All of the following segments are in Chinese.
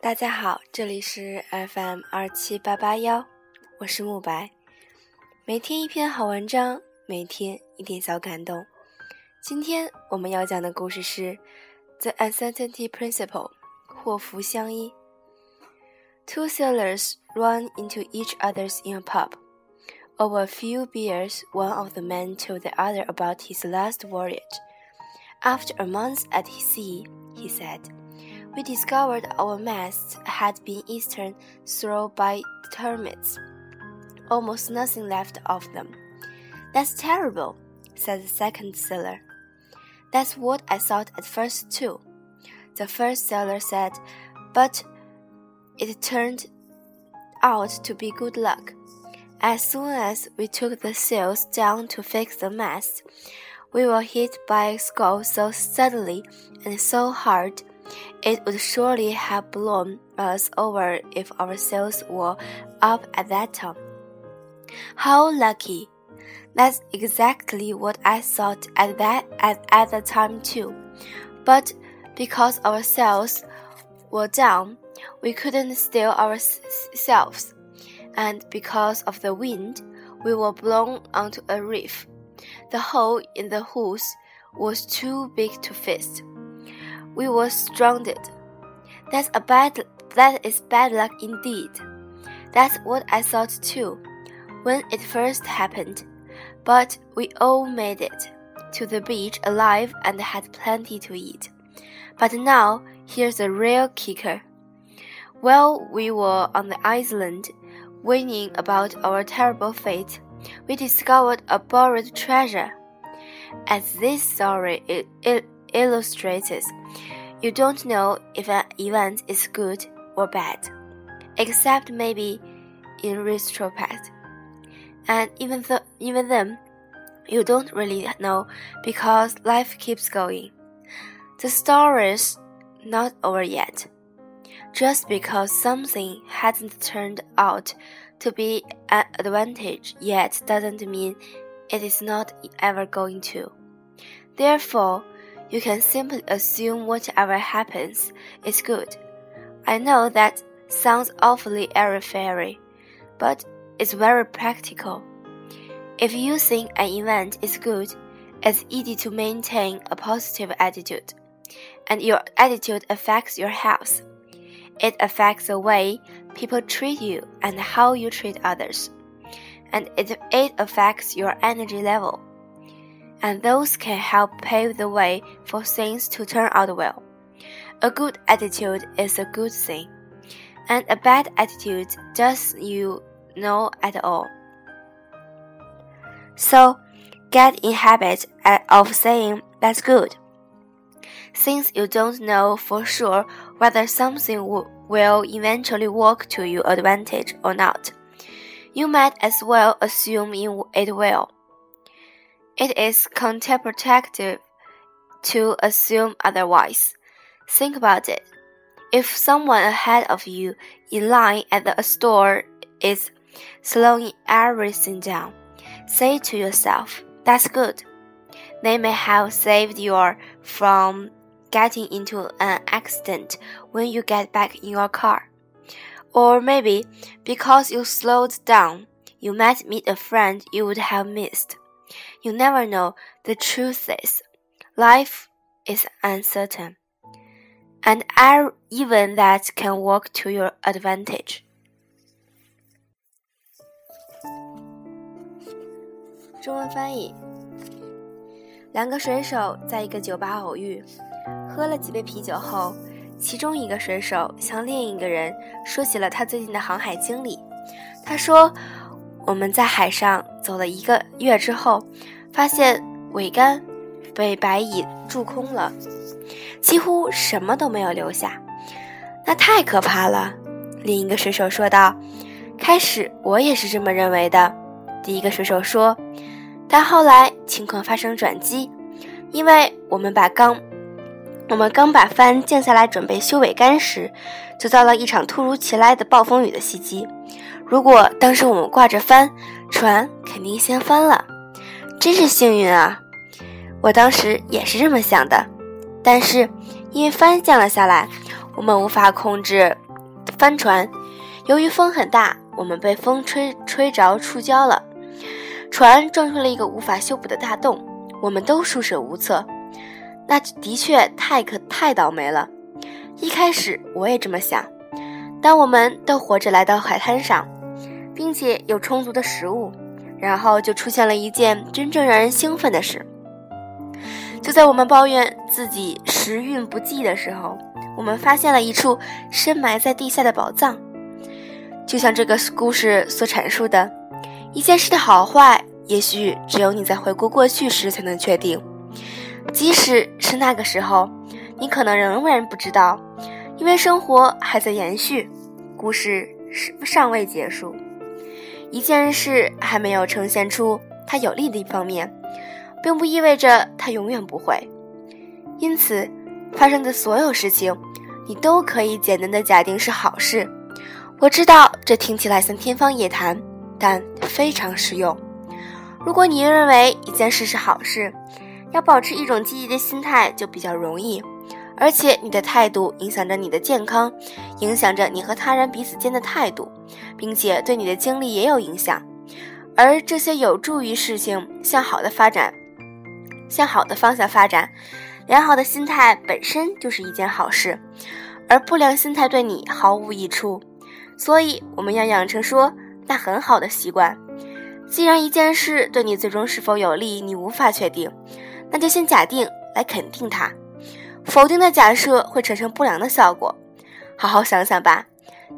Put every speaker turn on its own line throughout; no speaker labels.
大家好，这里是 FM 二七八八幺，我是慕白。每天一篇好文章，每天一点小感动。今天我们要讲的故事是《The Uncertainty Principle》祸福相依。Two sailors run into each other's in a pub. Over a few beers, one of the men told the other about his last voyage. After a month at sea, he said, we discovered our masts had been eaten through by termites. Almost nothing left of them. That's terrible, said the second sailor. That's what I thought at first, too. The first sailor said, but it turned out to be good luck. As soon as we took the sails down to fix the mast, we were hit by a squall so suddenly and so hard it would surely have blown us over if our sails were up at that time. How lucky! That's exactly what I thought at that at, at the time too. But because our sails were down, we couldn't steer ourselves, and because of the wind, we were blown onto a reef. The hole in the hawse was too big to fist. We were stranded. That's a bad that is bad luck indeed. That's what I thought too when it first happened. But we all made it to the beach alive and had plenty to eat. But now here's the real kicker. While we were on the island, whining about our terrible fate, we discovered a buried treasure. As this story it, it illustrates, you don't know if an event is good or bad, except maybe in retrospect. And even, th even then, you don't really know because life keeps going. The story's not over yet. Just because something hasn't turned out to be an advantage yet doesn't mean it is not ever going to. Therefore, you can simply assume whatever happens is good. I know that sounds awfully airy fairy, but it's very practical. If you think an event is good, it's easy to maintain a positive attitude, and your attitude affects your health. It affects the way people treat you and how you treat others, and it, it affects your energy level and those can help pave the way for things to turn out well. A good attitude is a good thing, and a bad attitude does you no at all. So, get in habit of saying that's good. Since you don't know for sure whether something will eventually work to your advantage or not, you might as well assume it will. It is counterproductive to assume otherwise. Think about it. If someone ahead of you in line at the store is slowing everything down, say to yourself, that's good. They may have saved you from getting into an accident when you get back in your car. Or maybe because you slowed down, you might meet a friend you would have missed. You never know. The truth is, life is uncertain, and even that can work to your advantage. 中文翻译：两个水手在一个酒吧偶遇，喝了几杯啤酒后，其中一个水手向另一个人说起了他最近的航海经历。他说：“我们在海上走了一个月之后，发现桅杆被白蚁蛀空了，几乎什么都没有留下。那太可怕了。”另一个水手说道。“开始我也是这么认为的。”第一个水手说。“但后来情况发生转机，因为我们把刚我们刚把帆降下来准备修桅杆时，就遭到一场突如其来的暴风雨的袭击。”如果当时我们挂着帆，船肯定先翻了，真是幸运啊！我当时也是这么想的。但是因为帆降了下来，我们无法控制帆船。由于风很大，我们被风吹吹着触礁了，船撞出了一个无法修补的大洞，我们都束手无策。那的确太可太倒霉了。一开始我也这么想。当我们都活着来到海滩上，并且有充足的食物，然后就出现了一件真正让人兴奋的事。就在我们抱怨自己时运不济的时候，我们发现了一处深埋在地下的宝藏。就像这个故事所阐述的，一件事的好坏，也许只有你在回顾过去时才能确定。即使是那个时候，你可能仍然不知道，因为生活还在延续，故事是尚未结束，一件事还没有呈现出它有利的一方面，并不意味着它永远不会。因此，发生的所有事情，你都可以简单的假定是好事。我知道这听起来像天方夜谭，但非常实用。如果你认为一件事是好事，要保持一种积极的心态就比较容易。而且你的态度影响着你的健康，影响着你和他人彼此间的态度，并且对你的精力也有影响。而这些有助于事情向好的发展，向好的方向发展。良好的心态本身就是一件好事，而不良心态对你毫无益处。所以，我们要养成说那很好的习惯。既然一件事对你最终是否有利，你无法确定，那就先假定来肯定它。否定的假设会产生不良的效果。好好想想吧。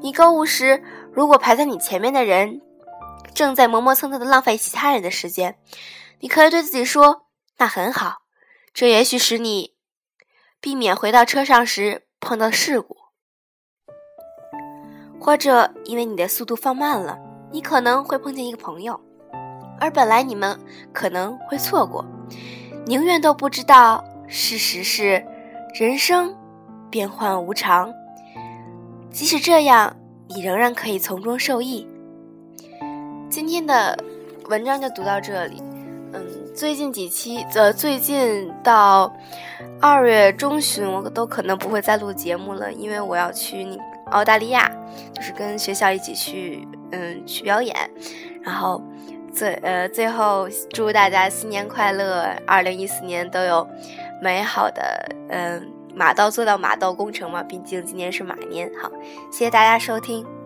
你购物时，如果排在你前面的人正在磨磨蹭蹭地浪费其他人的时间，你可以对自己说：“那很好。”这也许使你避免回到车上时碰到事故。或者因为你的速度放慢了，你可能会碰见一个朋友，而本来你们可能会错过。宁愿都不知道。事实是，人生变幻无常。即使这样，你仍然可以从中受益。今天的文章就读到这里。嗯，最近几期，呃，最近到二月中旬，我都可能不会再录节目了，因为我要去。澳大利亚，就是跟学校一起去，嗯，去表演，然后最呃最后祝大家新年快乐，二零一四年都有美好的嗯马到做到马到功成嘛，毕竟今年是马年。好，谢谢大家收听。